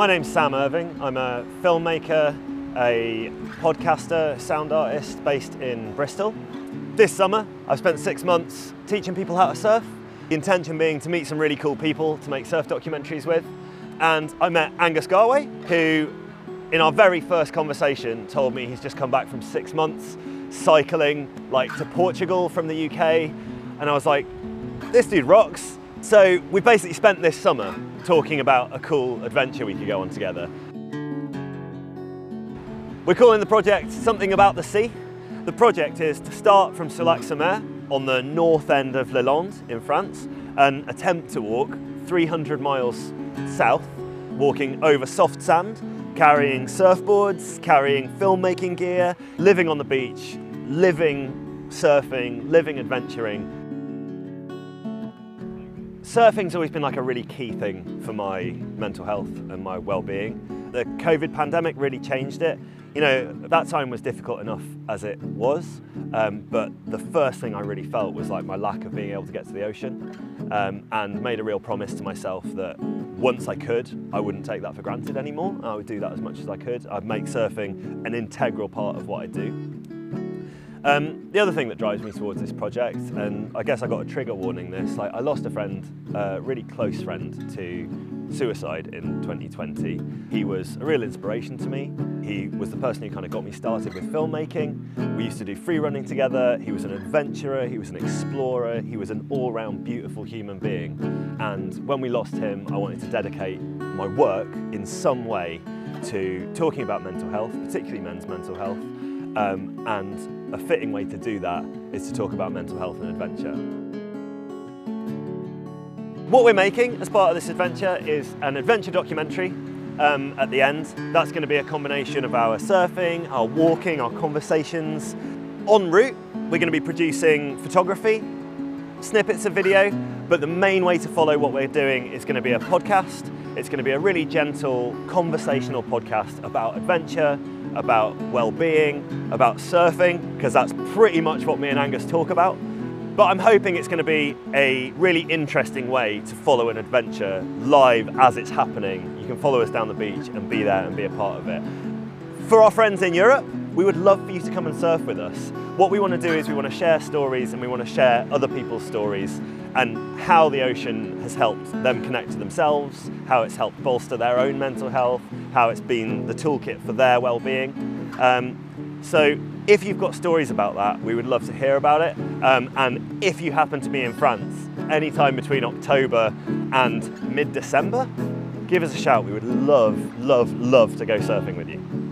My name's Sam Irving. I'm a filmmaker, a podcaster, sound artist based in Bristol. This summer, I've spent six months teaching people how to surf. The intention being to meet some really cool people to make surf documentaries with. And I met Angus Garway, who in our very first conversation told me he's just come back from six months cycling like to Portugal from the UK. And I was like, this dude rocks. So we basically spent this summer talking about a cool adventure we could go on together. We're calling the project Something About the Sea. The project is to start from Soulac-sur-Mer on the north end of Le Landes in France and attempt to walk 300 miles south, walking over soft sand, carrying surfboards, carrying filmmaking gear, living on the beach, living surfing, living adventuring, Surfing's always been like a really key thing for my mental health and my well-being. The COVID pandemic really changed it. You know, that time was difficult enough as it was, um, but the first thing I really felt was like my lack of being able to get to the ocean um, and made a real promise to myself that once I could, I wouldn't take that for granted anymore. I would do that as much as I could. I'd make surfing an integral part of what I do. Um, the other thing that drives me towards this project, and I guess I got a trigger warning this, like I lost a friend, a really close friend to suicide in 2020. He was a real inspiration to me. He was the person who kind of got me started with filmmaking. We used to do free running together. He was an adventurer, he was an explorer, he was an all-round beautiful human being. And when we lost him, I wanted to dedicate my work in some way to talking about mental health, particularly men's mental health, um, and a fitting way to do that is to talk about mental health and adventure. What we're making as part of this adventure is an adventure documentary um, at the end. That's going to be a combination of our surfing, our walking, our conversations. En route, we're going to be producing photography, snippets of video, but the main way to follow what we're doing is going to be a podcast. It's going to be a really gentle, conversational podcast about adventure, about well-being, about surfing, because that's pretty much what me and Angus talk about. But I'm hoping it's going to be a really interesting way to follow an adventure live as it's happening. You can follow us down the beach and be there and be a part of it. For our friends in Europe, we would love for you to come and surf with us. What we want to do is we want to share stories and we want to share other people's stories and how the ocean has helped them connect to themselves, how it's helped bolster their own mental health, how it's been the toolkit for their well-being. Um, so if you've got stories about that, we would love to hear about it. Um, and if you happen to be in France, anytime between October and mid-December, give us a shout. We would love, love, love to go surfing with you.